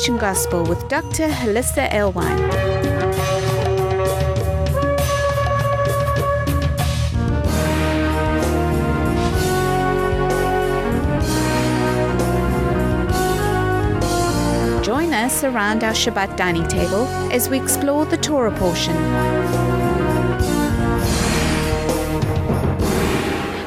Transformation Gospel with Dr. Hollisa Alewine. Join us around our Shabbat dining table as we explore the Torah portion.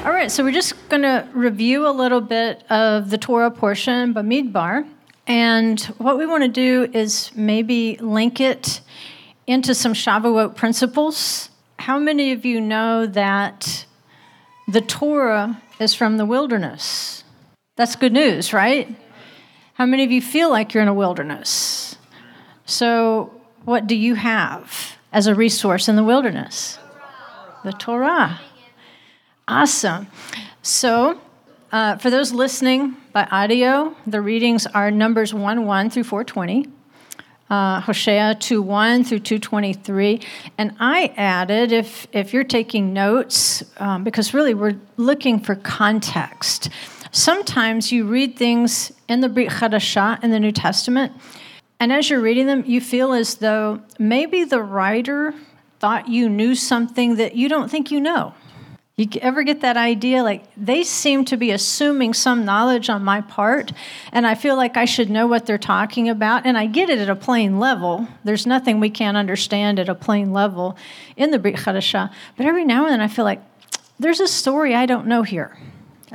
All right, so we're just going to review a little bit of the Torah portion, Bamidbar. And what we want to do is maybe link it into some Shavuot principles. How many of you know that the Torah is from the wilderness? That's good news, right? How many of you feel like you're in a wilderness? So, what do you have as a resource in the wilderness? The Torah. Awesome. So, uh, for those listening by audio, the readings are Numbers 1 1 through 420, uh, Hosea 2 1 through 223. And I added, if, if you're taking notes, um, because really we're looking for context. Sometimes you read things in the Brit Chadashah in the New Testament, and as you're reading them, you feel as though maybe the writer thought you knew something that you don't think you know. You ever get that idea? Like, they seem to be assuming some knowledge on my part, and I feel like I should know what they're talking about, and I get it at a plain level. There's nothing we can't understand at a plain level in the Brit Chadashah. But every now and then I feel like there's a story I don't know here.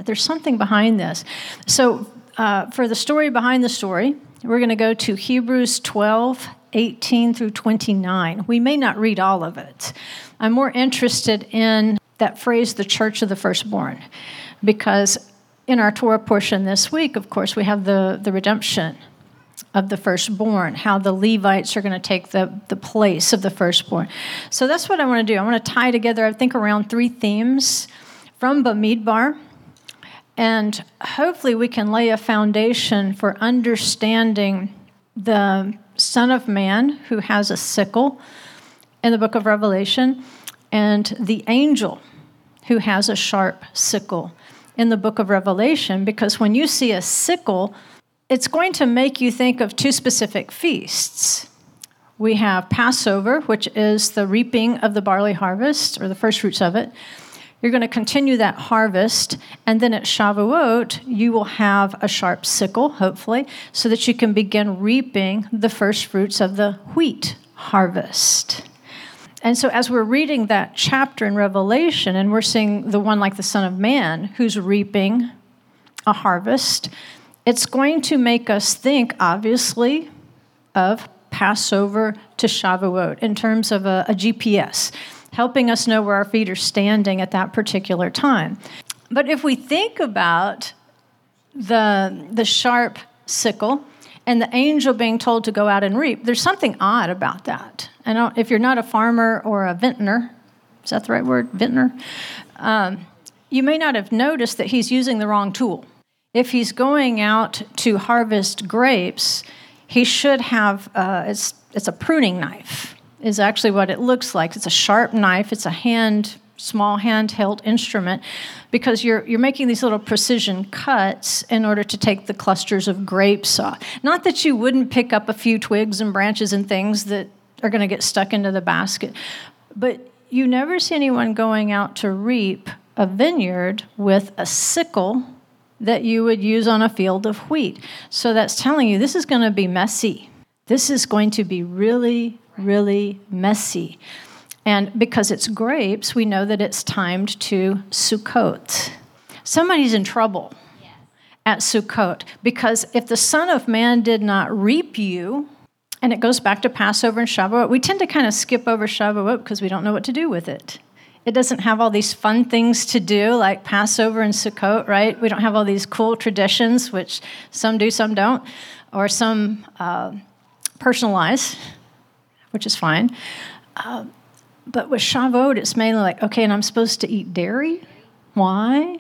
There's something behind this. So, uh, for the story behind the story, we're going to go to Hebrews 12, 18 through 29. We may not read all of it. I'm more interested in that phrase, the church of the firstborn, because in our Torah portion this week, of course, we have the, the redemption of the firstborn, how the Levites are going to take the, the place of the firstborn. So that's what I want to do. I want to tie together, I think, around three themes from Bamidbar. And hopefully, we can lay a foundation for understanding the Son of Man who has a sickle in the book of Revelation and the angel who has a sharp sickle in the book of Revelation, because when you see a sickle, it's going to make you think of two specific feasts. We have Passover, which is the reaping of the barley harvest, or the first fruits of it. You're going to continue that harvest, and then at Shavuot, you will have a sharp sickle, hopefully, so that you can begin reaping the first fruits of the wheat harvest. And so, as we're reading that chapter in Revelation, and we're seeing the one like the Son of Man who's reaping a harvest, it's going to make us think, obviously, of Passover to Shavuot in terms of a, a GPS, helping us know where our feet are standing at that particular time. But if we think about the, the sharp sickle and the angel being told to go out and reap, there's something odd about that. And if you're not a farmer or a vintner, is that the right word? Vintner? Um, you may not have noticed that he's using the wrong tool. If he's going out to harvest grapes, he should have uh, it's it's a pruning knife. Is actually what it looks like. It's a sharp knife. It's a hand small handheld instrument because you're you're making these little precision cuts in order to take the clusters of grapes off. Not that you wouldn't pick up a few twigs and branches and things that are going to get stuck into the basket. But you never see anyone going out to reap a vineyard with a sickle that you would use on a field of wheat. So that's telling you this is going to be messy. This is going to be really, really messy. And because it's grapes, we know that it's timed to Sukkot. Somebody's in trouble at Sukkot because if the Son of Man did not reap you, and it goes back to Passover and Shavuot. We tend to kind of skip over Shavuot because we don't know what to do with it. It doesn't have all these fun things to do like Passover and Sukkot, right? We don't have all these cool traditions, which some do, some don't, or some uh, personalize, which is fine. Uh, but with Shavuot, it's mainly like, okay, and I'm supposed to eat dairy? Why?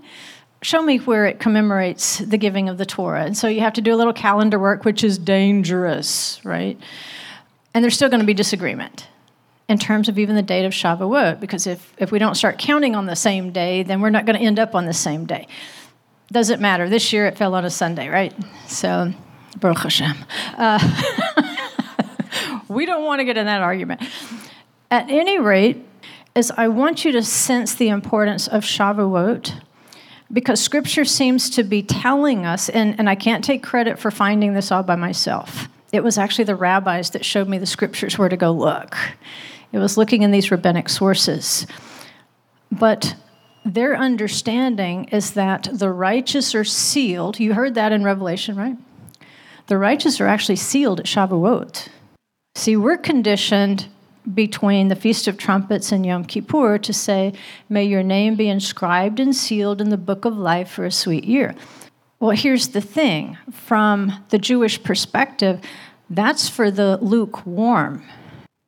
show me where it commemorates the giving of the Torah. And so you have to do a little calendar work, which is dangerous, right? And there's still going to be disagreement in terms of even the date of Shavuot, because if, if we don't start counting on the same day, then we're not going to end up on the same day. Doesn't matter. This year it fell on a Sunday, right? So Baruch Hashem. Uh, we don't want to get in that argument. At any rate, is I want you to sense the importance of Shavuot because scripture seems to be telling us, and, and I can't take credit for finding this all by myself. It was actually the rabbis that showed me the scriptures where to go look. It was looking in these rabbinic sources. But their understanding is that the righteous are sealed. You heard that in Revelation, right? The righteous are actually sealed at Shavuot. See, we're conditioned between the Feast of Trumpets and Yom Kippur to say, May your name be inscribed and sealed in the book of life for a sweet year. Well, here's the thing from the Jewish perspective, that's for the lukewarm.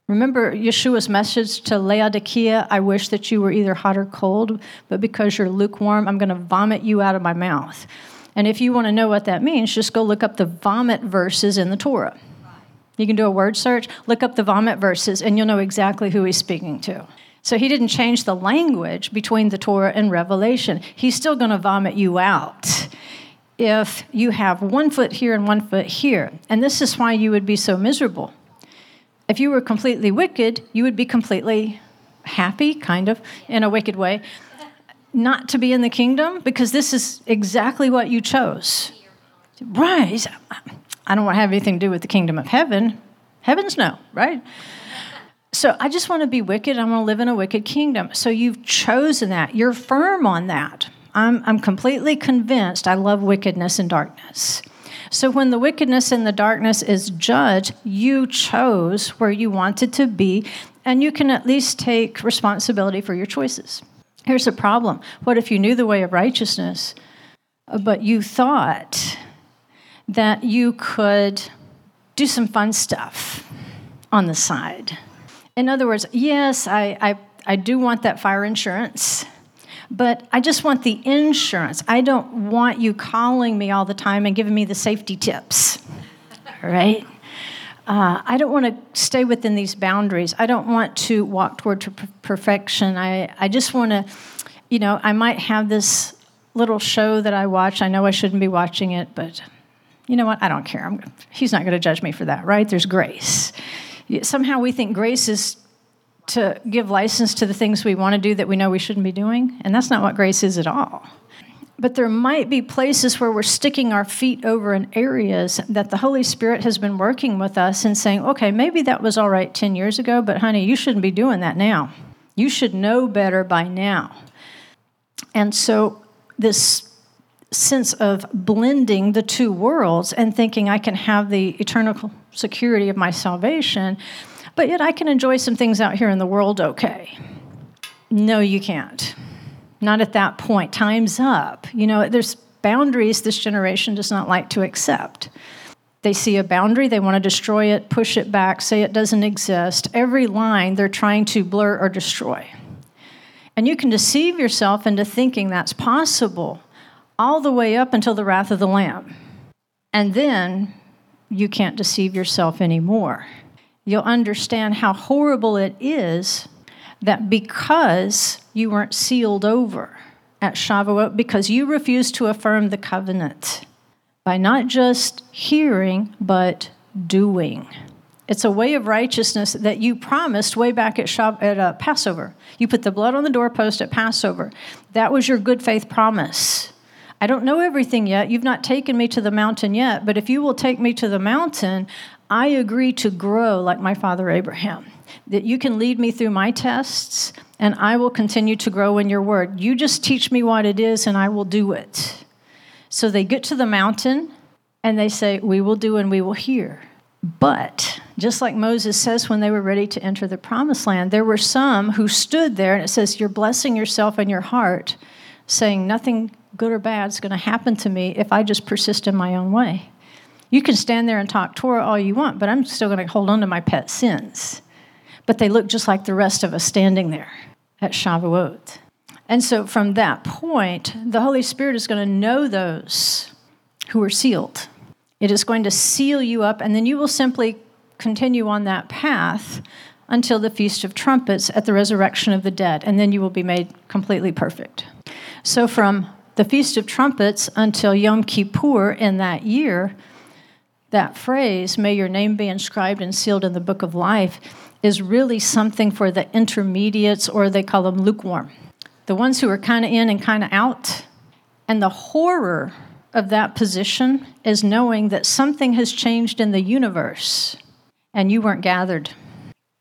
Remember Yeshua's message to Laodicea I wish that you were either hot or cold, but because you're lukewarm, I'm going to vomit you out of my mouth. And if you want to know what that means, just go look up the vomit verses in the Torah. You can do a word search, look up the vomit verses, and you'll know exactly who he's speaking to. So he didn't change the language between the Torah and Revelation. He's still going to vomit you out if you have one foot here and one foot here. And this is why you would be so miserable. If you were completely wicked, you would be completely happy, kind of, in a wicked way, not to be in the kingdom because this is exactly what you chose. Right. I don't want to have anything to do with the kingdom of heaven. Heavens, no, right? So I just want to be wicked. I want to live in a wicked kingdom. So you've chosen that. You're firm on that. I'm, I'm completely convinced I love wickedness and darkness. So when the wickedness and the darkness is judged, you chose where you wanted to be, and you can at least take responsibility for your choices. Here's the problem what if you knew the way of righteousness, but you thought that you could do some fun stuff on the side. In other words, yes, I, I, I do want that fire insurance, but I just want the insurance. I don't want you calling me all the time and giving me the safety tips, right? Uh, I don't want to stay within these boundaries. I don't want to walk toward perfection. I, I just want to, you know, I might have this little show that I watch. I know I shouldn't be watching it, but you know what? I don't care. I'm, he's not going to judge me for that, right? There's grace. Somehow we think grace is to give license to the things we want to do that we know we shouldn't be doing, and that's not what grace is at all. But there might be places where we're sticking our feet over in areas that the Holy Spirit has been working with us and saying, okay, maybe that was all right 10 years ago, but honey, you shouldn't be doing that now. You should know better by now. And so, this sense of blending the two worlds and thinking I can have the eternal security of my salvation, but yet I can enjoy some things out here in the world okay. No, you can't. Not at that point. Time's up. You know, there's boundaries this generation does not like to accept. They see a boundary, they want to destroy it, push it back, say it doesn't exist. Every line they're trying to blur or destroy. And you can deceive yourself into thinking that's possible all the way up until the wrath of the Lamb. And then you can't deceive yourself anymore. You'll understand how horrible it is that because you weren't sealed over at Shavuot, because you refused to affirm the covenant by not just hearing, but doing. It's a way of righteousness that you promised way back at, Shav- at uh, Passover. You put the blood on the doorpost at Passover. That was your good faith promise. I don't know everything yet. You've not taken me to the mountain yet, but if you will take me to the mountain, I agree to grow like my father Abraham. That you can lead me through my tests, and I will continue to grow in your word. You just teach me what it is, and I will do it. So they get to the mountain, and they say, We will do and we will hear. But just like Moses says when they were ready to enter the promised land, there were some who stood there, and it says, You're blessing yourself and your heart, saying, Nothing good or bad is going to happen to me if I just persist in my own way. You can stand there and talk Torah all you want, but I'm still going to hold on to my pet sins. But they look just like the rest of us standing there at Shavuot. And so from that point, the Holy Spirit is going to know those who are sealed. It is going to seal you up, and then you will simply continue on that path until the Feast of Trumpets at the resurrection of the dead, and then you will be made completely perfect. So, from the Feast of Trumpets until Yom Kippur in that year, that phrase, may your name be inscribed and sealed in the book of life, is really something for the intermediates, or they call them lukewarm. The ones who are kind of in and kind of out. And the horror of that position is knowing that something has changed in the universe and you weren't gathered.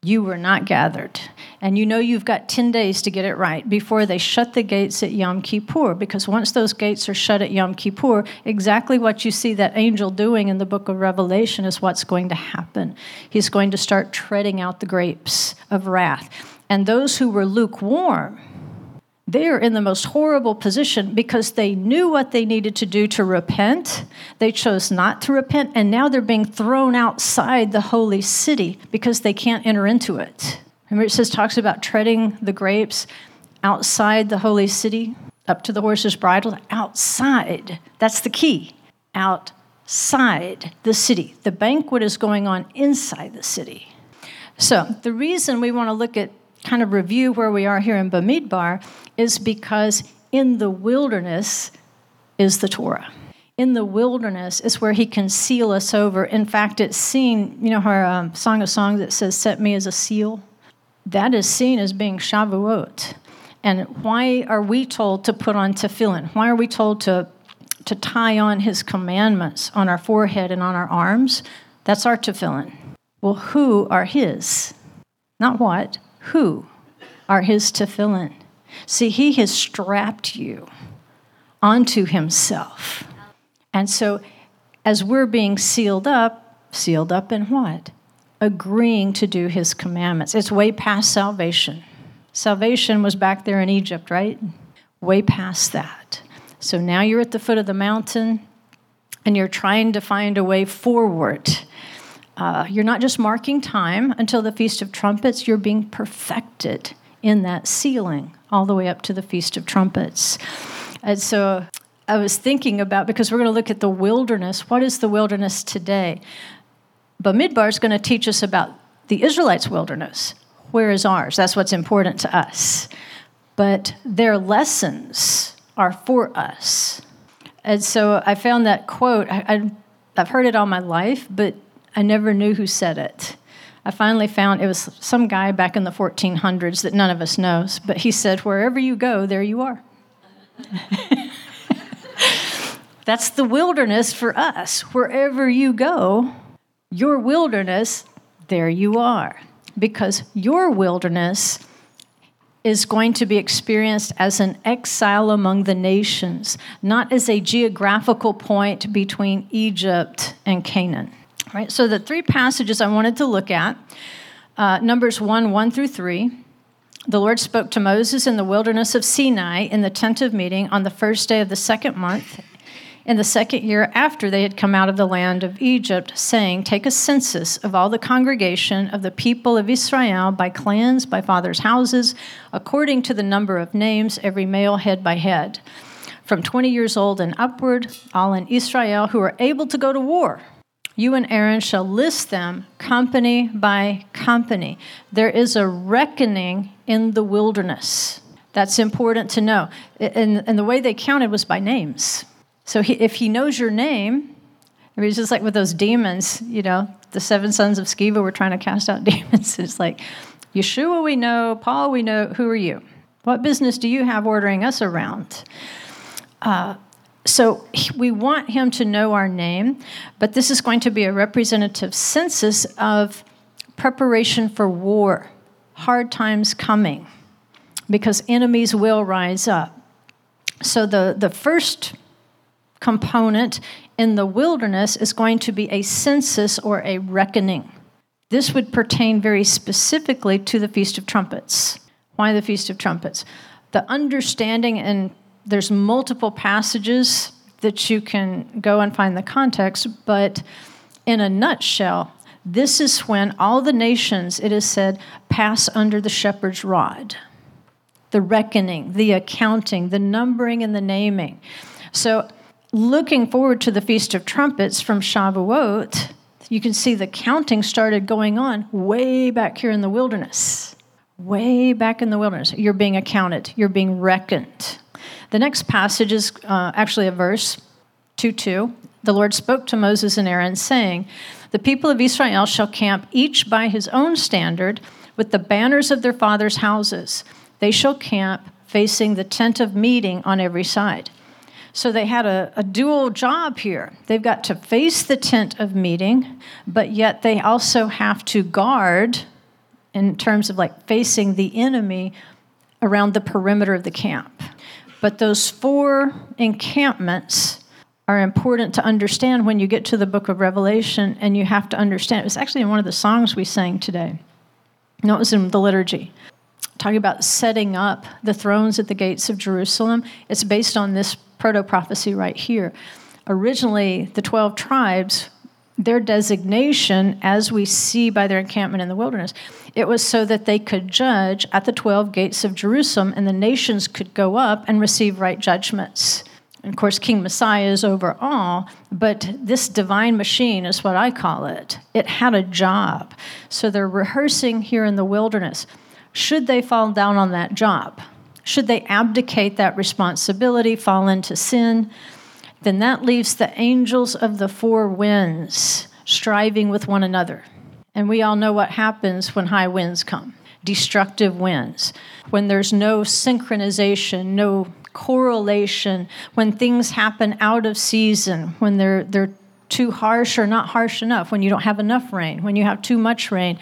You were not gathered. And you know you've got 10 days to get it right before they shut the gates at Yom Kippur. Because once those gates are shut at Yom Kippur, exactly what you see that angel doing in the book of Revelation is what's going to happen. He's going to start treading out the grapes of wrath. And those who were lukewarm, they're in the most horrible position because they knew what they needed to do to repent. They chose not to repent, and now they're being thrown outside the holy city because they can't enter into it. Remember, it says, talks about treading the grapes outside the holy city, up to the horse's bridle, outside. That's the key. Outside the city. The banquet is going on inside the city. So, the reason we want to look at kind of review where we are here in Bamidbar is because in the wilderness is the Torah. In the wilderness is where he can seal us over. In fact, it's seen, you know, our um, Song of Songs that says, Set me as a seal? That is seen as being Shavuot. And why are we told to put on tefillin? Why are we told to, to tie on his commandments on our forehead and on our arms? That's our tefillin. Well, who are his? Not what, who are his tefillin. See, he has strapped you onto himself. And so, as we're being sealed up, sealed up in what? Agreeing to do his commandments. It's way past salvation. Salvation was back there in Egypt, right? Way past that. So now you're at the foot of the mountain and you're trying to find a way forward. Uh, you're not just marking time until the Feast of Trumpets, you're being perfected in that sealing all the way up to the Feast of Trumpets. And so I was thinking about, because we're going to look at the wilderness, what is the wilderness today? Bamidbar is going to teach us about the Israelites' wilderness. Where is ours? That's what's important to us. But their lessons are for us. And so I found that quote. I, I, I've heard it all my life, but I never knew who said it. I finally found it was some guy back in the 1400s that none of us knows, but he said, Wherever you go, there you are. That's the wilderness for us. Wherever you go, your wilderness, there you are. Because your wilderness is going to be experienced as an exile among the nations, not as a geographical point between Egypt and Canaan. Right? So the three passages I wanted to look at, uh, Numbers 1, 1 through 3. The Lord spoke to Moses in the wilderness of Sinai in the tent of meeting on the first day of the second month, in the second year after they had come out of the land of Egypt, saying, Take a census of all the congregation of the people of Israel by clans, by fathers' houses, according to the number of names, every male head by head, from 20 years old and upward, all in Israel who are able to go to war you and Aaron shall list them company by company. There is a reckoning in the wilderness. That's important to know. And, and the way they counted was by names. So he, if he knows your name, I mean, it's just like with those demons, you know, the seven sons of Sceva were trying to cast out demons. It's like, Yeshua we know, Paul we know, who are you? What business do you have ordering us around? Uh, so we want him to know our name, but this is going to be a representative census of preparation for war, hard times coming, because enemies will rise up. So the, the first component in the wilderness is going to be a census or a reckoning. This would pertain very specifically to the Feast of Trumpets. Why the Feast of Trumpets? The understanding and there's multiple passages that you can go and find the context, but in a nutshell, this is when all the nations, it is said, pass under the shepherd's rod. The reckoning, the accounting, the numbering, and the naming. So, looking forward to the Feast of Trumpets from Shavuot, you can see the counting started going on way back here in the wilderness. Way back in the wilderness. You're being accounted, you're being reckoned. The next passage is uh, actually a verse 2 2, the Lord spoke to Moses and Aaron, saying, The people of Israel shall camp each by his own standard with the banners of their fathers' houses. They shall camp facing the tent of meeting on every side. So they had a, a, dual job here. They've got to face the tent of meeting, but yet they also have to guard in terms of like facing the enemy around the perimeter of the camp. But those four encampments are important to understand when you get to the book of Revelation, and you have to understand. It was actually in one of the songs we sang today. No, it was in the liturgy. Talking about setting up the thrones at the gates of Jerusalem. It's based on this proto prophecy right here. Originally, the 12 tribes their designation, as we see by their encampment in the wilderness, it was so that they could judge at the 12 gates of Jerusalem and the nations could go up and receive right judgments. And of course, King Messiah is over all, but this divine machine is what I call it. It had a job. So they're rehearsing here in the wilderness. Should they fall down on that job? Should they abdicate that responsibility, fall into sin? Then that leaves the angels of the four winds striving with one another. And we all know what happens when high winds come destructive winds, when there's no synchronization, no correlation, when things happen out of season, when they're, they're too harsh or not harsh enough, when you don't have enough rain, when you have too much rain.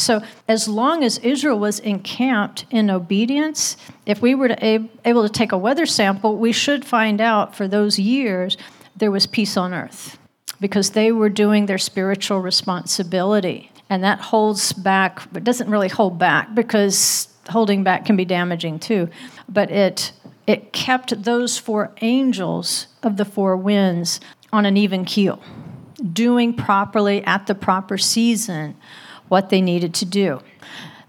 So, as long as Israel was encamped in obedience, if we were to ab- able to take a weather sample, we should find out for those years there was peace on earth because they were doing their spiritual responsibility. And that holds back, but doesn't really hold back because holding back can be damaging too. But it it kept those four angels of the four winds on an even keel, doing properly at the proper season what they needed to do.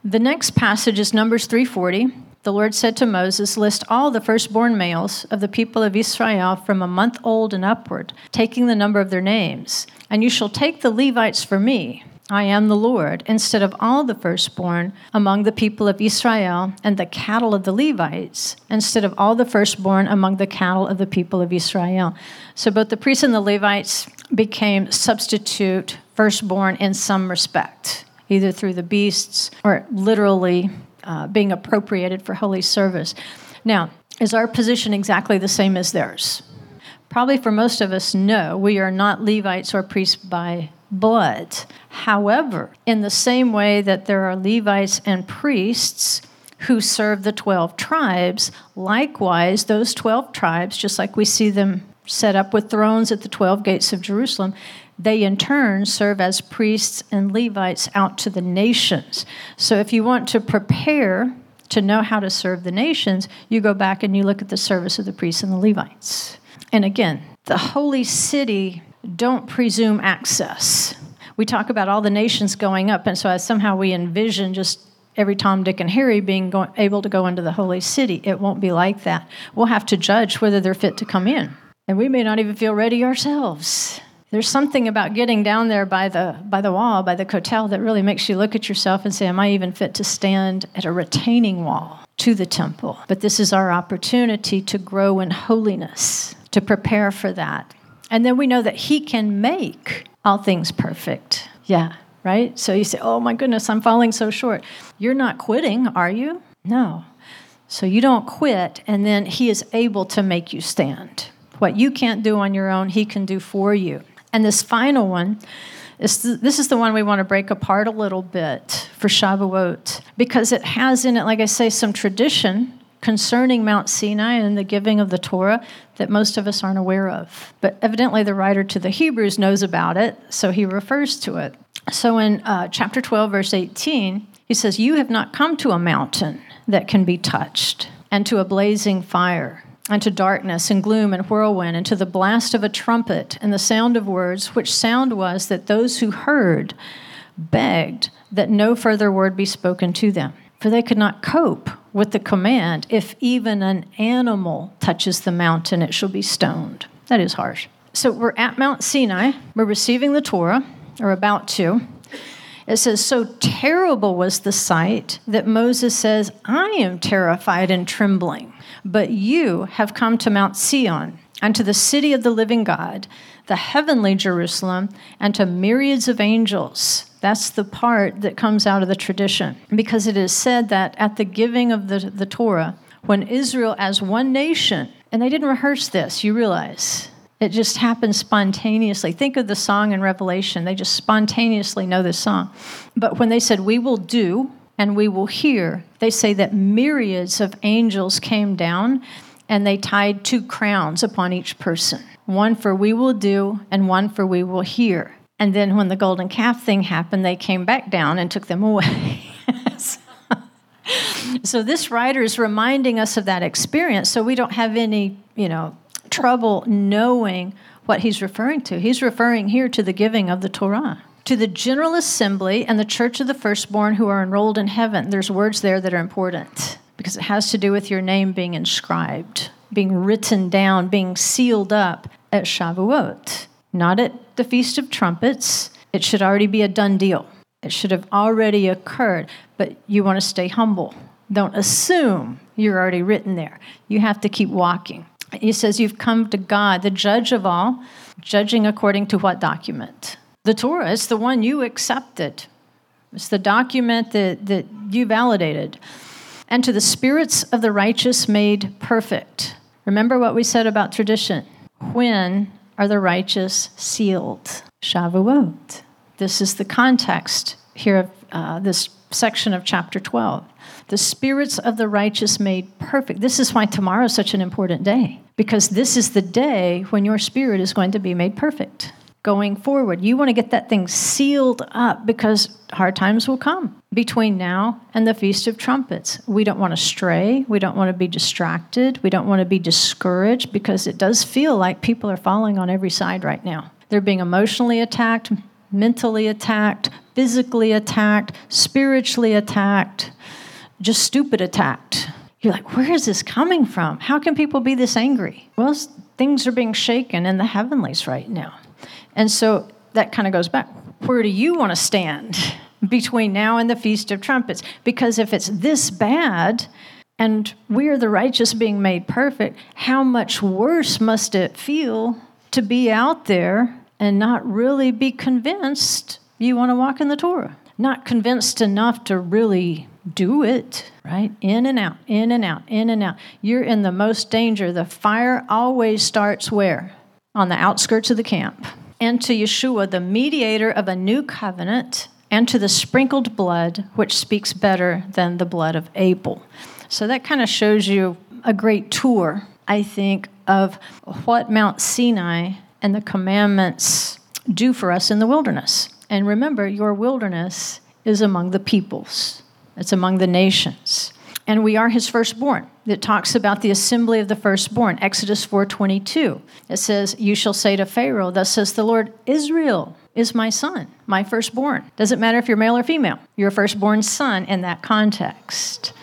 The next passage is Numbers 340. The Lord said to Moses, List all the firstborn males of the people of Israel from a month old and upward, taking the number of their names. And you shall take the Levites for me. I am the Lord, instead of all the firstborn among the people of Israel, and the cattle of the Levites, instead of all the firstborn among the cattle of the people of Israel. So both the priests and the Levites became substitute firstborn in some respect either through the beasts or literally uh, being appropriated for holy service. Now, is our position exactly the same as theirs? Probably for most of us, no. We are not Levites or priests by blood. However, in the same way that there are Levites and priests who serve the 12 tribes, likewise, those 12 tribes, just like we see them set up with thrones at the 12 gates of Jerusalem, they in turn serve as priests and Levites out to the nations. So if you want to prepare to know how to serve the nations, you go back and you look at the service of the priests and the Levites. And again, the holy city don't presume access. We talk about all the nations going up, and so somehow we envision just every Tom, Dick, and Harry being go- able to go into the holy city. It won't be like that. We'll have to judge whether they're fit to come in. And we may not even feel ready ourselves. There's something about getting down there by the, by the wall, by the kotel, that really makes you look at yourself and say, Am I even fit to stand at a retaining wall to the temple? But this is our opportunity to grow in holiness, to prepare for that. And then we know that He can make all things perfect. Yeah, right? So you say, Oh my goodness, I'm falling so short. You're not quitting, are you? No. So you don't quit, and then He is able to make you stand. What you can't do on your own, He can do for you. And this final one is th- this is the one we want to break apart a little bit for Shavuot because it has in it, like I say, some tradition concerning Mount Sinai and the giving of the Torah that most of us aren't aware of. But evidently, the writer to the Hebrews knows about it, so he refers to it. So in uh, chapter 12, verse 18, he says, You have not come to a mountain that can be touched, and to a blazing fire and to darkness and gloom and whirlwind, and to the blast of a trumpet and the sound of words, which sound was that those who heard begged that no further word be spoken to them. For they could not cope with the command if even an animal touches the mountain, it shall be stoned. That is harsh. So we're at Mount Sinai, we're receiving the Torah, or about to. It says, So terrible was the sight that Moses says, I am terrified and trembling. But you have come to Mount Sion, and to the city of the living God, the heavenly Jerusalem, and to myriads of angels. That's the part that comes out of the tradition. Because it is said that at the giving of the, the Torah, when Israel as one nation, and they didn't rehearse this, you realize, it just happened spontaneously. Think of the song in Revelation. They just spontaneously know this song. But when they said, We will do and we will hear, they say that myriads of angels came down and they tied two crowns upon each person one for we will do and one for we will hear. And then when the golden calf thing happened, they came back down and took them away. so this writer is reminding us of that experience so we don't have any, you know, trouble knowing what he's referring to. He's referring here to the giving of the Torah. To the general assembly and the church of the firstborn who are enrolled in heaven. There's words there that are important because it has to do with your name being inscribed, being written down, being sealed up at Shavuot, not at the Feast of Trumpets. It should already be a done deal. It should have already occurred, but you want to stay humble. Don't assume you're already written there. You have to keep walking. He says, You've come to God, the judge of all, judging according to what document? The Torah. It's the one you accepted, it's the document that, that you validated. And to the spirits of the righteous made perfect. Remember what we said about tradition. When are the righteous sealed? Shavuot. This is the context here of uh, this section of chapter 12 the spirits of the righteous made perfect. This is why tomorrow is such an important day, because this is the day when your spirit is going to be made perfect. Going forward, you want to get that thing sealed up because hard times will come between now and the Feast of Trumpets. We don't want to stray. We don't want to be distracted. We don't want to be discouraged because it does feel like people are falling on every side right now. They're being emotionally attacked, mentally attacked, physically attacked, spiritually attacked just stupid attacked. You're like, where is this coming from? How can people be this angry? Well, things are being shaken in the heavenlies right now. And so that kind of goes back. Where do you want to stand between now and the Feast of Trumpets? Because if it's this bad, and we are the righteous being made perfect, how much worse must it feel to be out there and not really be convinced you want to walk in the Torah? Not convinced enough to really do it, right? In and out, in and out, in and out. You're in the most danger. The fire always starts where? On the outskirts of the camp. And to Yeshua, the mediator of a new covenant, and to the sprinkled blood, which speaks better than the blood of Abel. So that kind of shows you a great tour, I think, of what Mount Sinai and the commandments do for us in the wilderness. And remember, your wilderness is among the peoples. It's among the nations. And we are his firstborn. It talks about the assembly of the firstborn. Exodus 4:22. It says, "You shall say to Pharaoh, thus says the Lord, Israel is my son, my firstborn." Doesn't matter if you're male or female. You're a firstborn son in that context.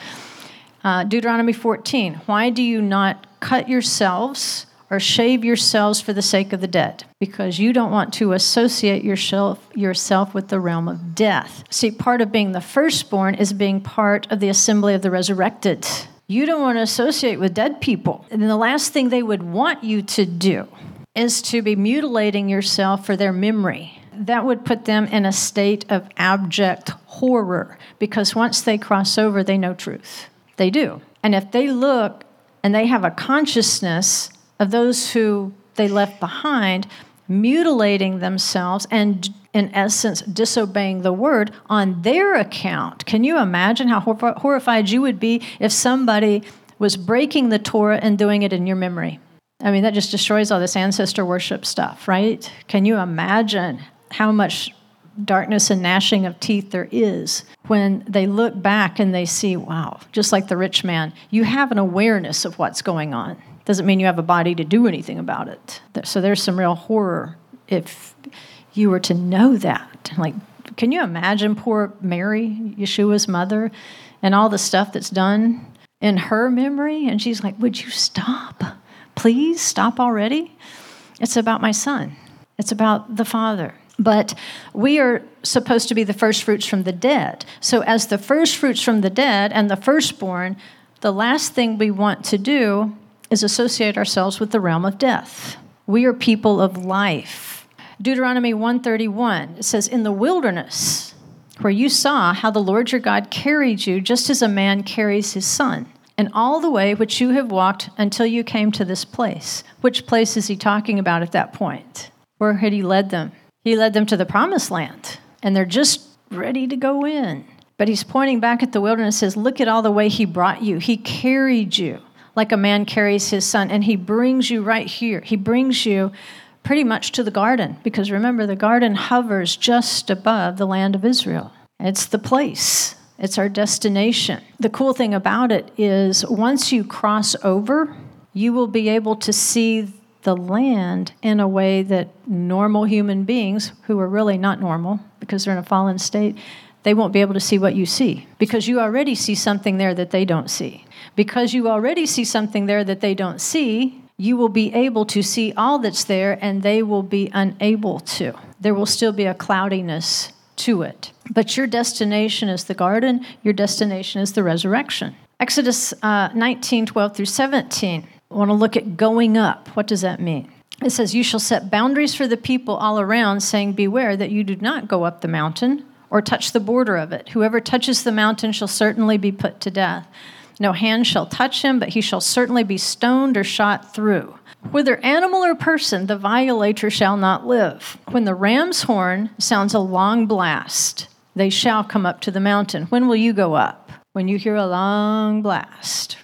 Uh, Deuteronomy 14. Why do you not cut yourselves or shave yourselves for the sake of the dead, because you don't want to associate yourself, yourself with the realm of death. See, part of being the firstborn is being part of the assembly of the resurrected. You don't want to associate with dead people. And the last thing they would want you to do is to be mutilating yourself for their memory. That would put them in a state of abject horror because once they cross over, they know truth. They do. And if they look and they have a consciousness of those who they left behind, mutilating themselves and, in essence, disobeying the word on their account. Can you imagine how horrified you would be if somebody was breaking the Torah and doing it in your memory? I mean, that just destroys all this ancestor worship stuff, right? Can you imagine how much darkness and gnashing of teeth there is when they look back and they see, wow, just like the rich man, you have an awareness of what's going on doesn't mean you have a body to do anything about it. So there's some real horror if you were to know that. Like, can you imagine poor Mary, Yeshua's mother, and all the stuff that's done in her memory? And she's like, Would you stop? Please stop already? It's about my son, it's about the Father. But we are supposed to be the first fruits from the dead. So, as the first fruits from the dead and the firstborn, the last thing we want to do is associate ourselves with the realm of death. We are people of life. Deuteronomy 131 says, In the wilderness, where you saw how the Lord your God carried you just as a man carries his son, and all the way which you have walked until you came to this place. Which place is he talking about at that point? Where had he led them? He led them to the promised land, and they're just ready to go in. But he's pointing back at the wilderness says, Look at all the way he brought you. He carried you like a man carries his son, and he brings you right here. He brings you pretty much to the garden, because remember, the garden hovers just above the land of Israel. It's the place, it's our destination. The cool thing about it is once you cross over, you will be able to see the land in a way that normal human beings, who are really not normal because they're in a fallen state, they won't be able to see what you see because you already see something there that they don't see. Because you already see something there that they don't see, you will be able to see all that's there and they will be unable to. There will still be a cloudiness to it. But your destination is the garden, your destination is the resurrection. Exodus uh, 19 12 through 17. I want to look at going up. What does that mean? It says, You shall set boundaries for the people all around, saying, Beware that you do not go up the mountain or touch the border of it. Whoever touches the mountain shall certainly be put to death. No hand shall touch him, but he shall certainly be stoned or shot through. Whether animal or person, the violator shall not live. When the ram's horn sounds a long blast, they shall come up to the mountain. When will you go up? When you hear a long blast.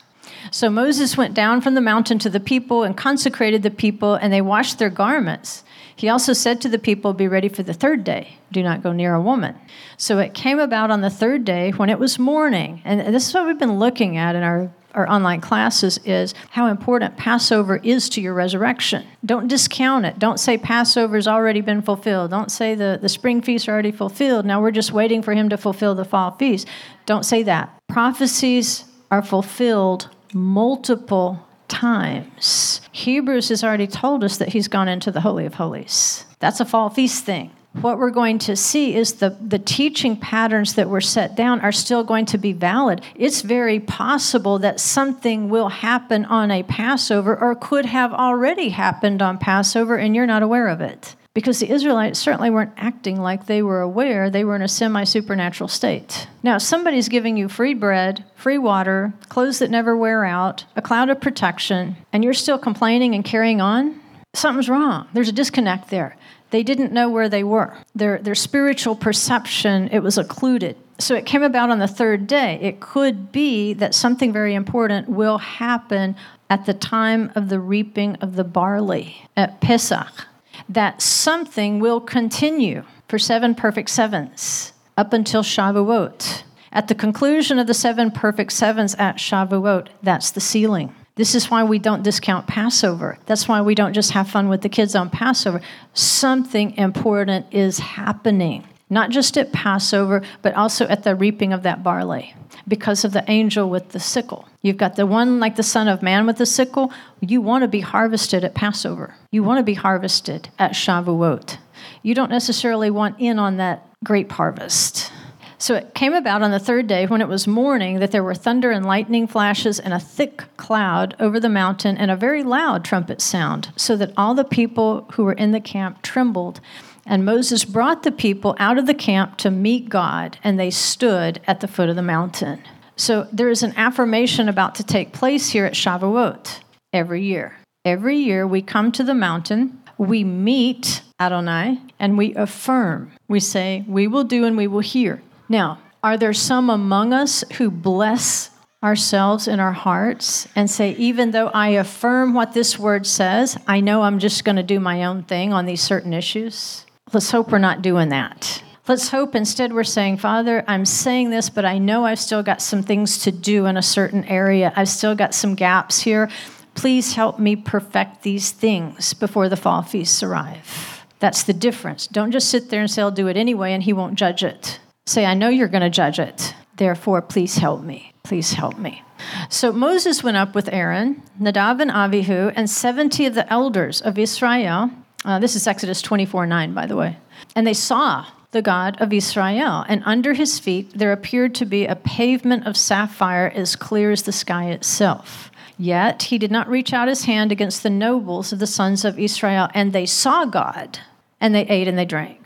So Moses went down from the mountain to the people and consecrated the people, and they washed their garments. He also said to the people, Be ready for the third day. Do not go near a woman. So it came about on the third day when it was morning. And this is what we've been looking at in our, our online classes is how important Passover is to your resurrection. Don't discount it. Don't say Passover's already been fulfilled. Don't say the, the spring feast are already fulfilled. Now we're just waiting for him to fulfill the fall feast. Don't say that. Prophecies are fulfilled multiple times. Hebrews has already told us that he's gone into the Holy of Holies. That's a fall feast thing. What we're going to see is the, the teaching patterns that were set down are still going to be valid. It's very possible that something will happen on a Passover or could have already happened on Passover and you're not aware of it because the Israelites certainly weren't acting like they were aware they were in a semi supernatural state. Now, if somebody's giving you free bread, free water, clothes that never wear out, a cloud of protection, and you're still complaining and carrying on, something's wrong. There's a disconnect there. They didn't know where they were. Their, their spiritual perception, it was occluded. So it came about on the third day. It could be that something very important will happen at the time of the reaping of the barley at Pesach that something will continue for seven perfect sevens up until Shavuot. At the conclusion of the seven perfect sevens at Shavuot, that's the sealing. This is why we don't discount Passover. That's why we don't just have fun with the kids on Passover. Something important is happening not just at Passover, but also at the reaping of that barley because of the angel with the sickle. You've got the one like the Son of Man with the sickle. You want to be harvested at Passover, you want to be harvested at Shavuot. You don't necessarily want in on that grape harvest. So it came about on the third day when it was morning that there were thunder and lightning flashes and a thick cloud over the mountain and a very loud trumpet sound, so that all the people who were in the camp trembled. And Moses brought the people out of the camp to meet God, and they stood at the foot of the mountain. So there is an affirmation about to take place here at Shavuot every year. Every year we come to the mountain, we meet Adonai, and we affirm. We say, We will do and we will hear. Now, are there some among us who bless ourselves in our hearts and say, even though I affirm what this word says, I know I'm just going to do my own thing on these certain issues? Let's hope we're not doing that. Let's hope instead we're saying, Father, I'm saying this, but I know I've still got some things to do in a certain area. I've still got some gaps here. Please help me perfect these things before the fall feasts arrive. That's the difference. Don't just sit there and say, I'll do it anyway, and He won't judge it. Say, I know you're going to judge it. Therefore, please help me. Please help me. So Moses went up with Aaron, Nadab and Abihu, and 70 of the elders of Israel Uh, this is Exodus 24 9, by the way. And they saw the God of Israel, and under his feet there appeared to be a pavement of sapphire as clear as the sky itself. Yet he did not reach out his hand against the nobles of the sons of Israel, and they saw God, and they ate and they drank.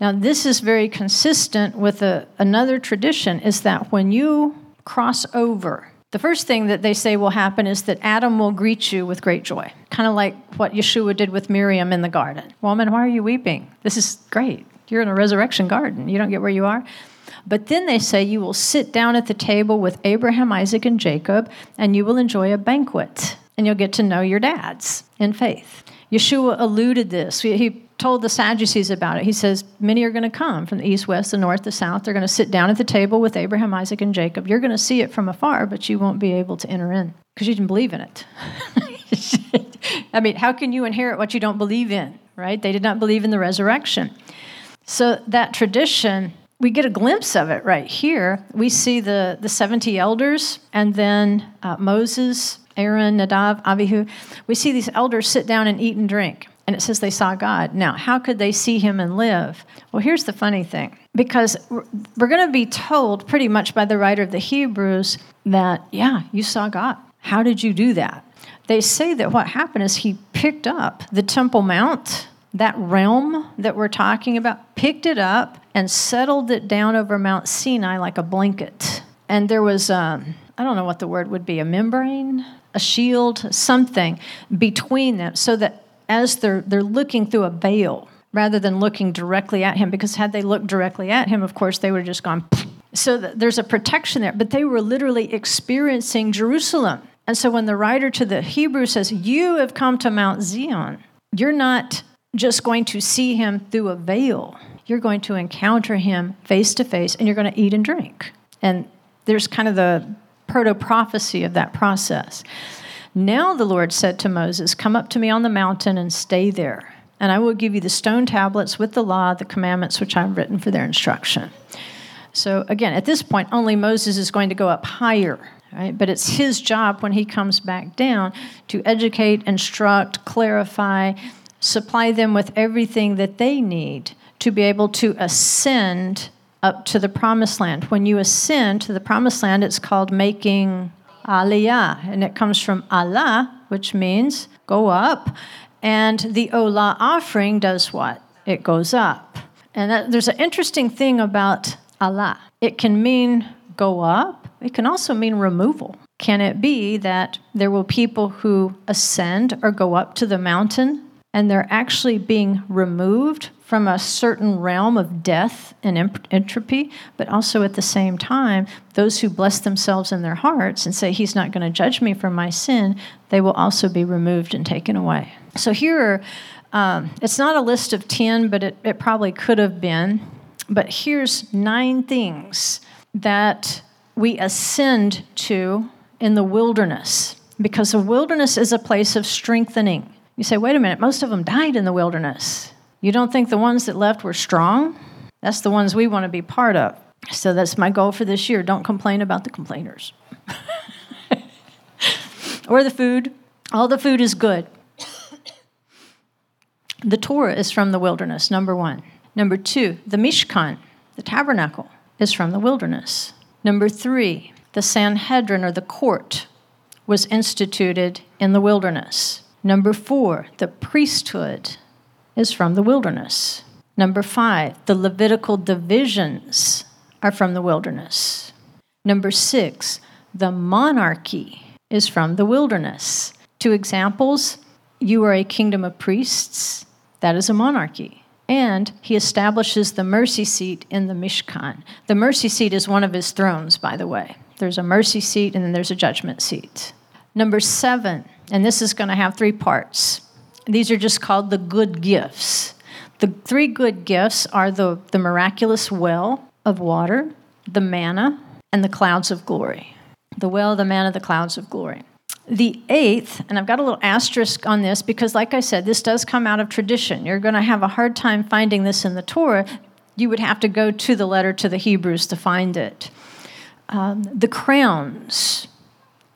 Now, this is very consistent with a, another tradition is that when you cross over, the first thing that they say will happen is that Adam will greet you with great joy, kind of like what Yeshua did with Miriam in the garden. Woman, why are you weeping? This is great. You're in a resurrection garden. You don't get where you are. But then they say you will sit down at the table with Abraham, Isaac, and Jacob, and you will enjoy a banquet, and you'll get to know your dads in faith. Yeshua alluded this. He told the Sadducees about it. He says, Many are going to come from the east, west, the north, the south. They're going to sit down at the table with Abraham, Isaac, and Jacob. You're going to see it from afar, but you won't be able to enter in because you didn't believe in it. I mean, how can you inherit what you don't believe in, right? They did not believe in the resurrection. So that tradition, we get a glimpse of it right here. We see the, the 70 elders and then uh, Moses, Aaron, Nadav, Abihu. We see these elders sit down and eat and drink. And it says they saw God. Now, how could they see him and live? Well, here's the funny thing because we're going to be told pretty much by the writer of the Hebrews that, yeah, you saw God. How did you do that? They say that what happened is he picked up the Temple Mount, that realm that we're talking about, picked it up and settled it down over Mount Sinai like a blanket. And there was, um, I don't know what the word would be, a membrane, a shield, something between them so that as they're, they're looking through a veil rather than looking directly at him, because had they looked directly at him, of course, they would have just gone. So there's a protection there, but they were literally experiencing Jerusalem. And so when the writer to the Hebrew says, You have come to Mount Zion, you're not just going to see him through a veil. You're going to encounter him face to face and you're going to eat and drink. And there's kind of the proto prophecy of that process. Now the Lord said to Moses, Come up to me on the mountain and stay there, and I will give you the stone tablets with the law, the commandments which I've written for their instruction. So again, at this point, only Moses is going to go up higher, right? But it's his job when he comes back down to educate, instruct, clarify, supply them with everything that they need to be able to ascend up to the promised land. When you ascend to the promised land, it's called making aliyah, and it comes from alah, which means go up. And the Olah offering does what? It goes up. And that, there's an interesting thing about alah. It can mean go up, it can also mean removal. Can it be that there will people who ascend or go up to the mountain and they're actually being removed from a certain realm of death and entropy, but also at the same time, those who bless themselves in their hearts and say, He's not going to judge me for my sin, they will also be removed and taken away. So here, um, it's not a list of 10, but it, it probably could have been. But here's nine things that we ascend to in the wilderness, because the wilderness is a place of strengthening. You say, wait a minute, most of them died in the wilderness. You don't think the ones that left were strong? That's the ones we want to be part of. So that's my goal for this year. Don't complain about the complainers. or the food. All the food is good. The Torah is from the wilderness, number one. Number two, the Mishkan, the tabernacle, is from the wilderness. Number three, the Sanhedrin or the court was instituted in the wilderness. Number four, the priesthood is from the wilderness. Number five, the Levitical divisions are from the wilderness. Number six, the monarchy is from the wilderness. Two examples you are a kingdom of priests, that is a monarchy. And he establishes the mercy seat in the Mishkan. The mercy seat is one of his thrones, by the way. There's a mercy seat and then there's a judgment seat. Number seven, and this is going to have three parts these are just called the good gifts. The three good gifts are the, the miraculous well of water, the manna, and the clouds of glory. The well, the manna, the clouds of glory. The eighth, and I've got a little asterisk on this because, like I said, this does come out of tradition. You're going to have a hard time finding this in the Torah. You would have to go to the letter to the Hebrews to find it. Um, the crowns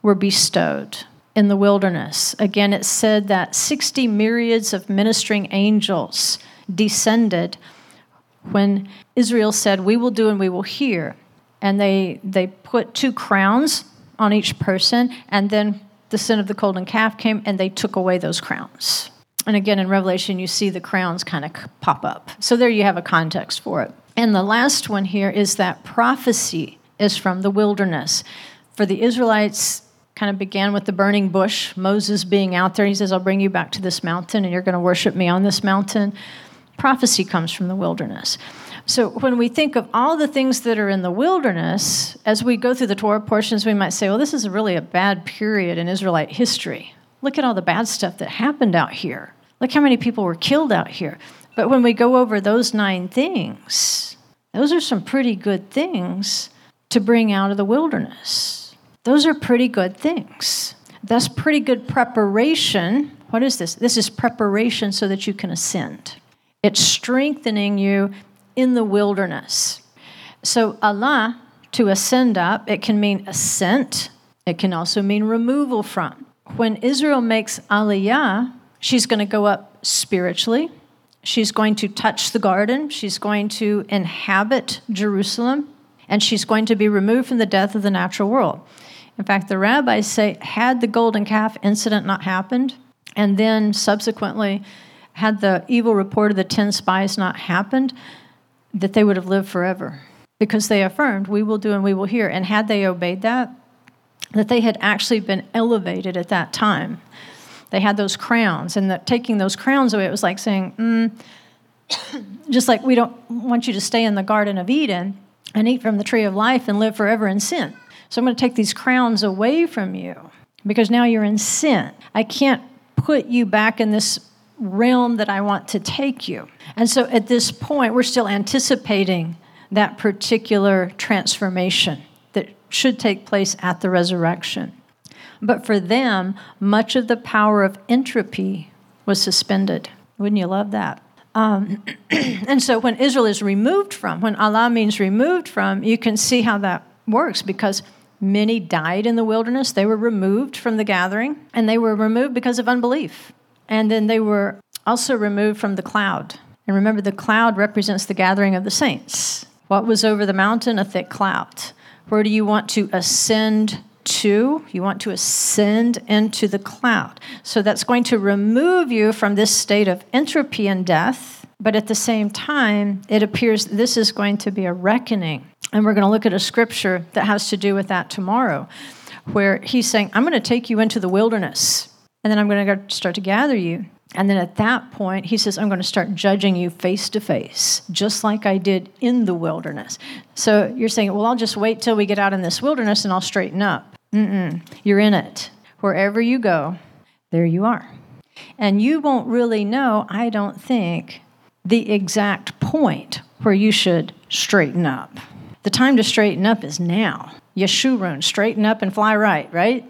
were bestowed in the wilderness. Again, it said that 60 myriads of ministering angels descended when Israel said, We will do and we will hear. And they, they put two crowns on each person, and then the sin of the golden calf came and they took away those crowns. And again, in Revelation, you see the crowns kind of pop up. So there you have a context for it. And the last one here is that prophecy is from the wilderness. For the Israelites, kind of began with the burning bush, Moses being out there. He says, I'll bring you back to this mountain and you're going to worship me on this mountain. Prophecy comes from the wilderness. So when we think of all the things that are in the wilderness, as we go through the Torah portions, we might say, well, this is really a bad period in Israelite history. Look at all the bad stuff that happened out here. Look how many people were killed out here. But when we go over those nine things, those are some pretty good things to bring out of the wilderness. Those are pretty good things. That's pretty good preparation. What is this? This is preparation so that you can ascend. It's strengthening you in the wilderness. So, alah, to ascend up, it can mean ascent, it can also mean removal from. When Israel makes aliyah, she's going to go up spiritually. She's going to touch the garden. She's going to inhabit Jerusalem. And she's going to be removed from the death of the natural world. In fact, the rabbis say, had the golden calf incident not happened, and then subsequently, had the evil report of the 10 spies not happened, that they would have lived forever because they affirmed, We will do and we will hear. And had they obeyed that, that they had actually been elevated at that time. They had those crowns, and that taking those crowns away, it was like saying, mm, just like we don't want you to stay in the Garden of Eden and eat from the tree of life and live forever in sin. So I'm going to take these crowns away from you because now you're in sin. I can't put you back in this realm that I want to take you. And so at this point, we're still anticipating that particular transformation that should take place at the resurrection. But for them, much of the power of entropy was suspended. Wouldn't you love that? Um, and so when Israel is removed from, when alah means removed from, you can see how that works because many died in the wilderness. They were removed from the gathering, and they were removed because of unbelief. And then they were also removed from the cloud. And remember, the cloud represents the gathering of the saints. What was over the mountain? A thick cloud. Where do you want to ascend to? You want to ascend into the cloud. So that's going to remove you from this state of entropy and death. But at the same time, it appears this is going to be a reckoning. And we're going to look at a scripture that has to do with that tomorrow, where he's saying, I'm going to take you into the wilderness, and then I'm going to start to gather you. And then at that point, he says, I'm going to start judging you face to face, just like I did in the wilderness. So you're saying, well, I'll just wait till we get out in this wilderness and I'll straighten up. Mm-mm. You're in it. Wherever you go, there you are. And you won't really know, I don't think, the exact point where you should straighten up. The time to straighten up is now. Yeshurun, straighten up and fly right, right?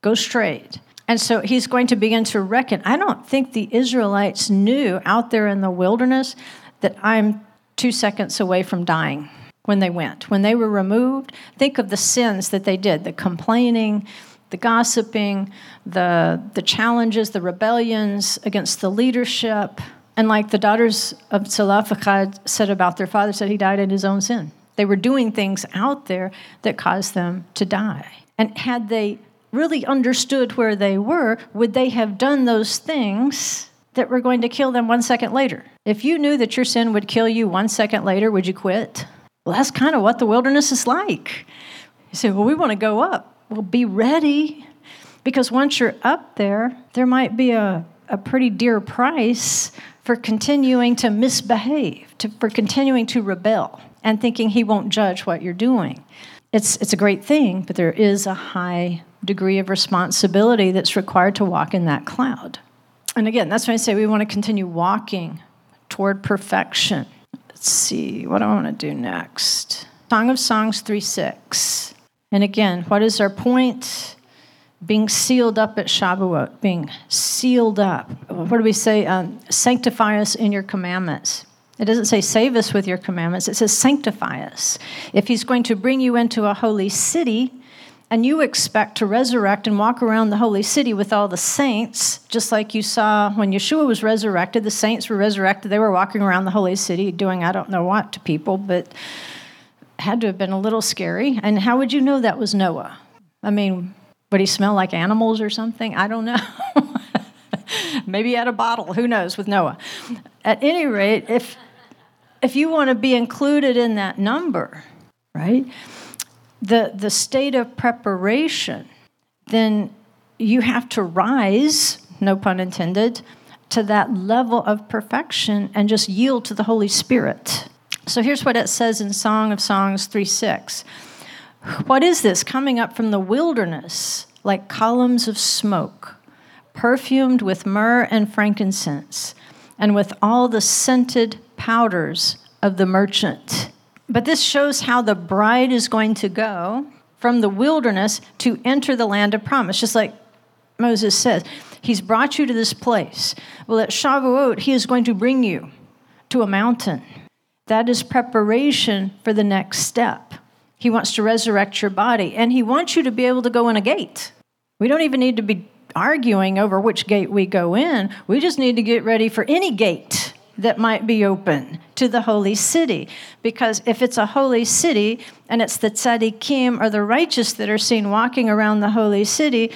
Go straight. And so he's going to begin to reckon. I don't think the Israelites knew out there in the wilderness that I'm two seconds away from dying when they went. When they were removed, think of the sins that they did the complaining, the gossiping, the, the challenges, the rebellions against the leadership. And like the daughters of Zelophehad said about their father, said he died in his own sin. They were doing things out there that caused them to die. And had they really understood where they were, would they have done those things that were going to kill them one second later? If you knew that your sin would kill you one second later, would you quit? Well, that's kind of what the wilderness is like. You say, well, we want to go up. Well, be ready. Because once you're up there, there might be a, a pretty dear price for continuing to misbehave, to, for continuing to rebel, and thinking he won't judge what you're doing. It's, it's a great thing, but there is a high degree of responsibility that's required to walk in that cloud. And again, that's why I say we want to continue walking toward perfection. Let's see, what do I want to do next? Song of Songs 3 6. And again, what is our point? Being sealed up at Shavuot, being sealed up. What do we say? Um, sanctify us in your commandments. It doesn't say save us with your commandments, it says sanctify us. If he's going to bring you into a holy city, and you expect to resurrect and walk around the holy city with all the saints, just like you saw when Yeshua was resurrected, the saints were resurrected. They were walking around the holy city doing I don't know what to people, but had to have been a little scary. And how would you know that was Noah? I mean, would he smell like animals or something? I don't know. Maybe he had a bottle, who knows, with Noah. At any rate, if if you want to be included in that number, right? the, the state of preparation, then you have to rise, no pun intended, to that level of perfection and just yield to the Holy Spirit. So here's what it says in Song of Songs 3 6. What is this coming up from the wilderness like columns of smoke, perfumed with myrrh and frankincense, and with all the scented powders of the merchant? But this shows how the bride is going to go from the wilderness to enter the land of promise, just like Moses says. He's brought you to this place. Well, at Shavuot, he is going to bring you to a mountain. That is preparation for the next step. He wants to resurrect your body, and he wants you to be able to go in a gate. We don't even need to be arguing over which gate we go in. We just need to get ready for any gate that might be open to the holy city. Because if it's a holy city and it's the tzaddikim or the righteous that are seen walking around the holy city,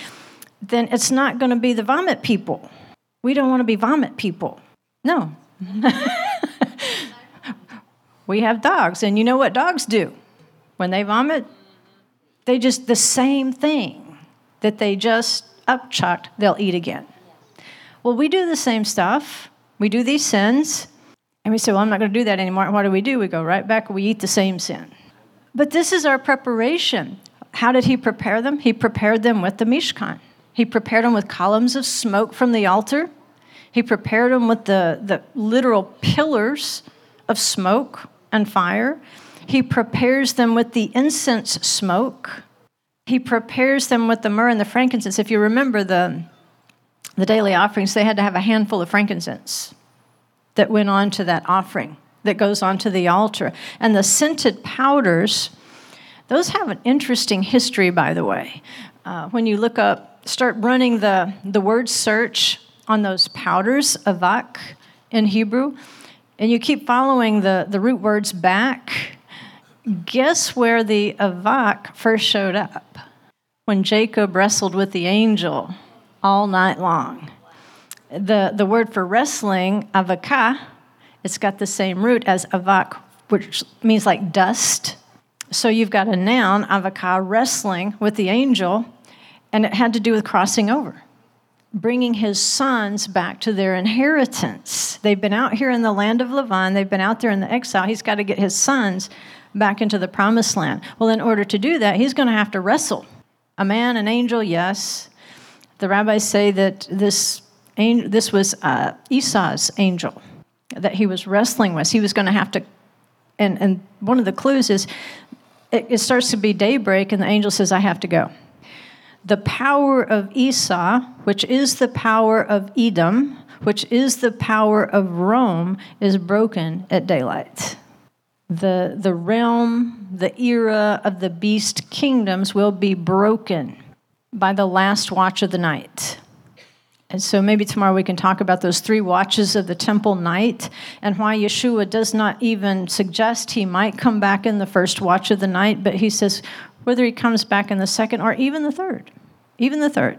then it's not going to be the vomit people. We don't want to be vomit people. No. we have dogs, and you know what dogs do when they vomit? They just, the same thing that they just upchucked, they'll eat again. Well, we do the same stuff we do these sins, and we say, Well, I'm not going to do that anymore. what do we do? We go right back, we eat the same sin. But this is our preparation. How did he prepare them? He prepared them with the Mishkan. He prepared them with columns of smoke from the altar. He prepared them with the, the literal pillars of smoke and fire. He prepares them with the incense smoke. He prepares them with the myrrh and the frankincense. If you remember the the daily offerings, they had to have a handful of frankincense that went on to that offering that goes onto the altar. And the scented powders, those have an interesting history, by the way. Uh, when you look up, start running the, the word search on those powders, avak in Hebrew, and you keep following the, the root words back, guess where the avak first showed up? When Jacob wrestled with the angel all night long. The, the word for wrestling, avaka, it's got the same root as avak, which means like dust. So you've got a noun, avaka, wrestling with the angel, and it had to do with crossing over, bringing his sons back to their inheritance. They've been out here in the land of Lavan, they've been out there in the exile. He's got to get his sons back into the promised land. Well, in order to do that, he's going to have to wrestle. A man, an angel, yes. The rabbis say that this, this was uh, Esau's angel that he was wrestling with. He was going to have to, and, and one of the clues is it, it starts to be daybreak, and the angel says, I have to go. The power of Esau, which is the power of Edom, which is the power of Rome, is broken at daylight. The, the realm, the era of the beast kingdoms will be broken by the last watch of the night. And so maybe tomorrow we can talk about those three watches of the temple night and why Yeshua does not even suggest he might come back in the first watch of the night, but he says whether he comes back in the second or even the third. Even the third.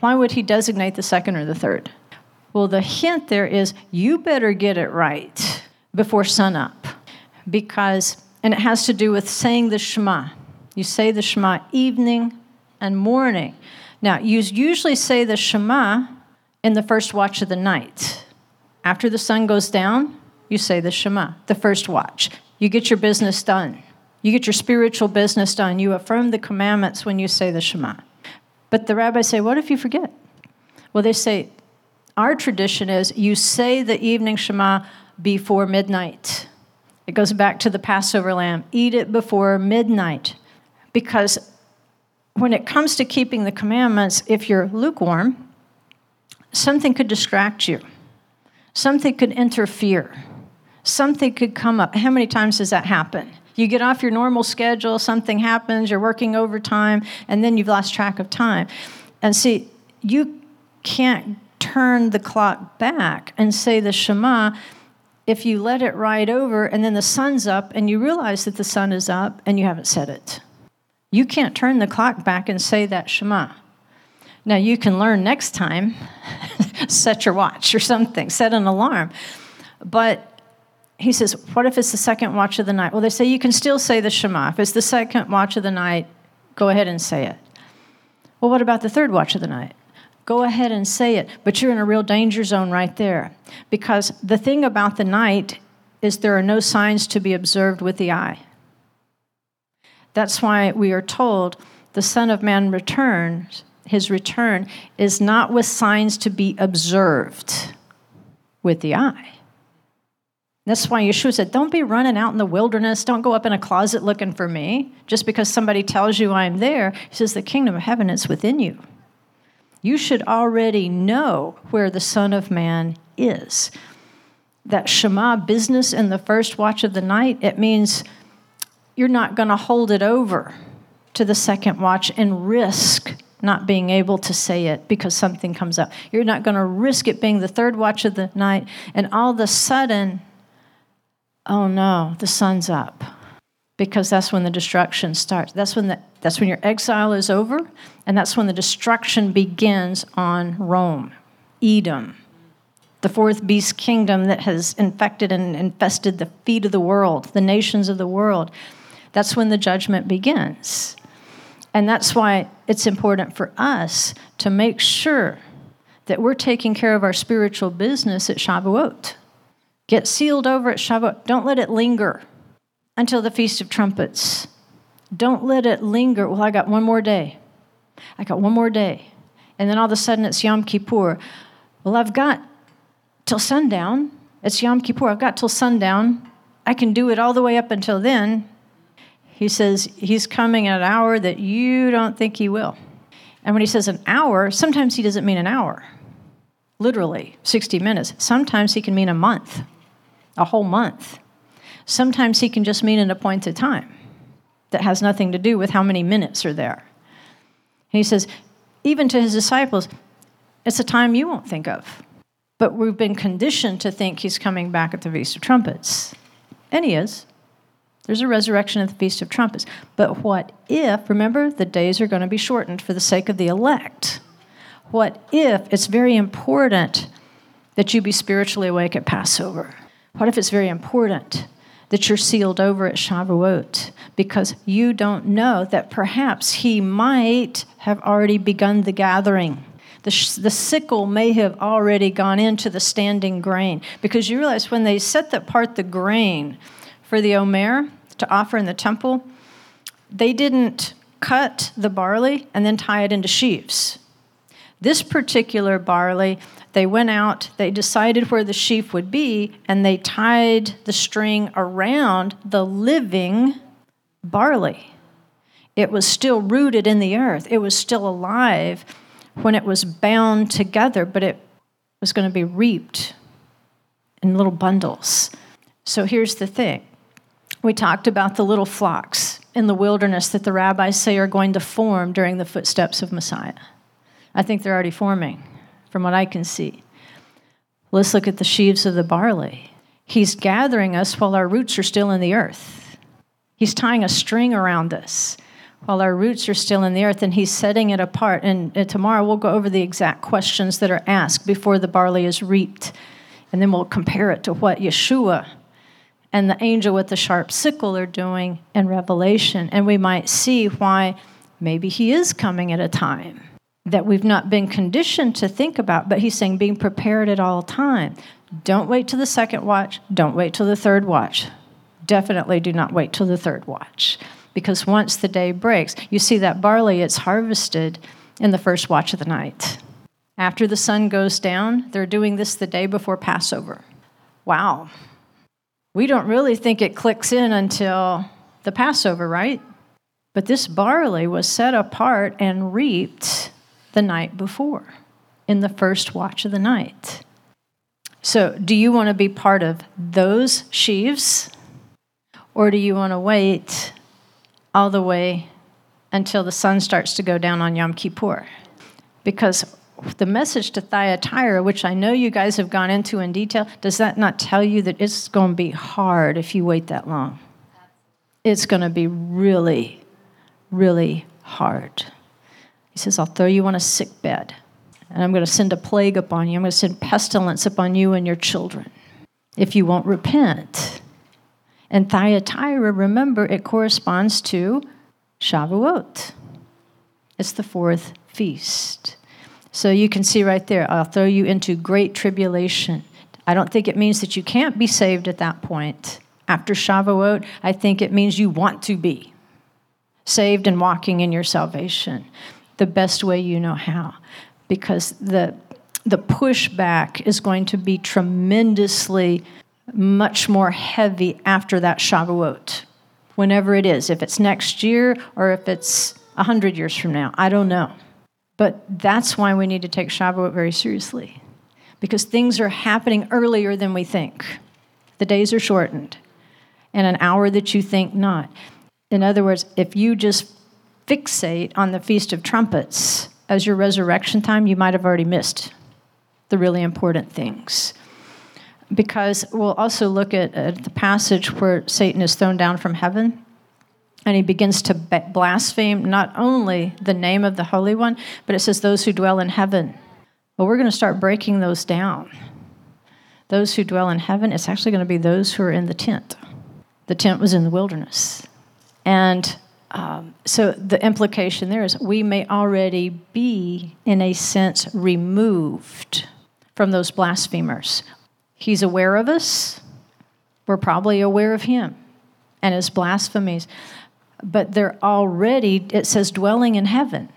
Why would he designate the second or the third? Well, the hint there is you better get it right before sunup because, and it has to do with saying the Shema. You say the Shema evening, and morning. Now, you usually say the Shema in the first watch of the night. After the sun goes down, you say the Shema, the first watch. You get your business done. You get your spiritual business done. You affirm the commandments when you say the Shema. But the rabbis say, What if you forget? Well, they say, Our tradition is you say the evening Shema before midnight. It goes back to the Passover lamb. Eat it before midnight because when it comes to keeping the commandments, if you're lukewarm, something could distract you, something could interfere, something could come up. How many times does that happen? You get off your normal schedule, something happens, you're working overtime, and then you've lost track of time. And see, you can't turn the clock back and say the Shema if you let it ride over and then the sun's up and you realize that the sun is up and you haven't said it. You can't turn the clock back and say that Shema. Now, you can learn next time, set your watch or something, set an alarm. But he says, What if it's the second watch of the night? Well, they say you can still say the Shema. If it's the second watch of the night, go ahead and say it. Well, what about the third watch of the night? Go ahead and say it, but you're in a real danger zone right there. Because the thing about the night is there are no signs to be observed with the eye. That's why we are told the Son of Man returns, his return is not with signs to be observed with the eye. That's why Yeshua said, Don't be running out in the wilderness. Don't go up in a closet looking for me just because somebody tells you I'm there. He says, The kingdom of heaven is within you you should already know where the Son of Man is. That Shema business in the first watch of the night, it means you're not going to hold it over to the second watch and risk not being able to say it because something comes up. You're not going to risk it being the third watch of the night and all of a sudden, oh no, the sun's up because that's when the destruction starts. That's when, the, that's when your exile is over, and that's when the destruction begins on Rome, Edom, the fourth beast kingdom that has infected and infested the feet of the world, the nations of the world. That's when the judgment begins. And that's why it's important for us to make sure that we're taking care of our spiritual business at Shavuot. Get sealed over at Shavuot. Don't let it linger until the Feast of Trumpets. Don't let it linger. Well, I got one more day. I got one more day. And then all of a sudden it's Yom Kippur. Well, I've got till sundown. It's Yom Kippur. I've got till sundown. I can do it all the way up until then. He says he's coming at an hour that you don't think he will. And when he says an hour, sometimes he doesn't mean an hour, literally 60 minutes. Sometimes he can mean a month, a whole month. Sometimes he can just mean an appointed time that has nothing to do with how many minutes are there. He says, even to his disciples, it's a time you won't think of. But we've been conditioned to think he's coming back at the Feast of Trumpets. And he is. There's a resurrection at the Feast of Trumpets. But what if, remember, the days are going to be shortened for the sake of the elect? What if it's very important that you be spiritually awake at Passover? What if it's very important that you're sealed over at Shavuot because you don't know that perhaps he might have already begun the gathering. The, sh- the sickle may have already gone into the standing grain because you realize when they set apart the grain for the Omer to offer in the temple, they didn't cut the barley and then tie it into sheaves. This particular barley they went out, they decided where the sheaf would be, and they tied the string around the living barley. It was still rooted in the earth, it was still alive when it was bound together, but it was going to be reaped in little bundles. So here's the thing we talked about the little flocks in the wilderness that the rabbis say are going to form during the footsteps of Messiah. I think they're already forming from what I can see. Let's look at the sheaves of the barley. He's gathering us while our roots are still in the earth. He's tying a string around us while our roots are still in the earth, and He's setting it apart. And, tomorrow we'll go over the exact questions that are asked before the barley is reaped. And then we'll compare it to what Yeshua and the angel with the sharp sickle are doing in Revelation. And we might see why maybe He is coming at a time that we've not been conditioned to think about, but he's saying being prepared at all time. Don't wait till the second watch, don't wait till the third watch. Definitely do not wait till the third watch because once the day breaks, you see that barley it's harvested in the first watch of the night. After the sun goes down, they're doing this the day before Passover. Wow. We don't really think it clicks in until the Passover, right? But this barley was set apart and reaped the night before, in the first watch of the night. So, do you want to be part of those sheaves? Or do you want to wait all the way until the sun starts to go down on Yom Kippur? Because the message to Thyatira, which I know you guys have gone into in detail, does that not tell you that it's going to be hard if you wait that long? It's going to be really, really hard. He says, I'll throw you on a sick bed, and I'm going to send a plague upon you. I'm going to send pestilence upon you and your children if you won't repent. And Thyatira, remember, it corresponds to Shavuot. It's the fourth feast. So you can see right there, I'll throw you into great tribulation. I don't think it means that you can't be saved at that point. After Shavuot, I think it means you want to be saved and walking in your salvation the best way you know how. Because the, the pushback is going to be tremendously much more heavy after that Shavuot, whenever it is. If it's next year or if it's 100 years from now, I don't know. But that's why we need to take Shavuot very seriously, because things are happening earlier than we think. The days are shortened, and an hour that you think not. In other words, if you just fixate on the Feast of Trumpets as your resurrection time, you might have already missed the really important things. Because we'll also look at, at the passage where Satan is thrown down from heaven and he begins to blaspheme not only the name of the Holy One, but it says those who dwell in heaven. Well, we're going to start breaking those down. Those who dwell in heaven, it's actually going to be those who are in the tent. The tent was in the wilderness. And um, so the implication there is we may already be, in a sense, removed from those blasphemers. He's aware of us, we're probably aware of him and his blasphemies but they're already, it says, dwelling in heaven.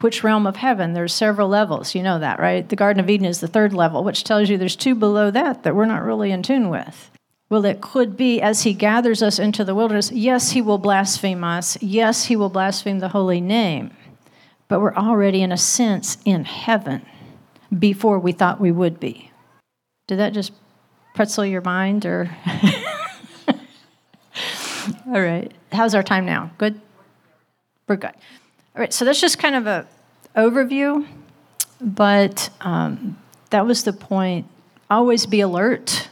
Which realm of heaven? There's several levels. You know that, right? The Garden of Eden is the third level, which tells you there's two below that that we're not really in tune with. Well, it could be as he gathers us into the wilderness, yes, he will blaspheme us. Yes, he will blaspheme the holy name. But we're already, in a sense, in heaven before we thought we would be. Did that just pretzel your mind or? All right. How's our time now? Good? We're good. All right. So that's just kind of a overview, but um, that was the point. Always be alert.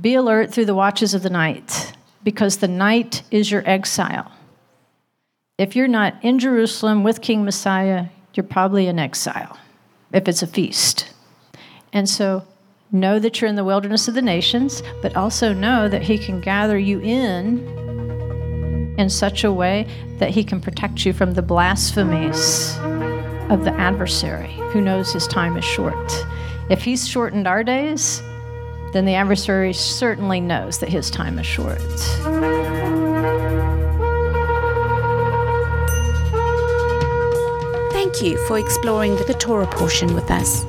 Be alert through the watches of the night, because the night is your exile. If you're not in Jerusalem with King Messiah, you're probably in exile if it's a feast. And so Know that you're in the wilderness of the nations, but also know that He can gather you in in such a way that He can protect you from the blasphemies of the adversary who knows his time is short. If He's shortened our days, then the adversary certainly knows that his time is short. Thank you for exploring the Torah portion with us.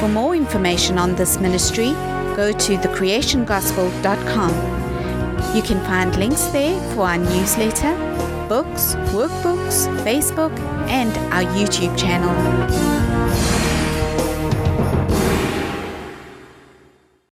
For more information on this ministry, go to thecreationgospel.com. You can find links there for our newsletter, books, workbooks, Facebook, and our YouTube channel.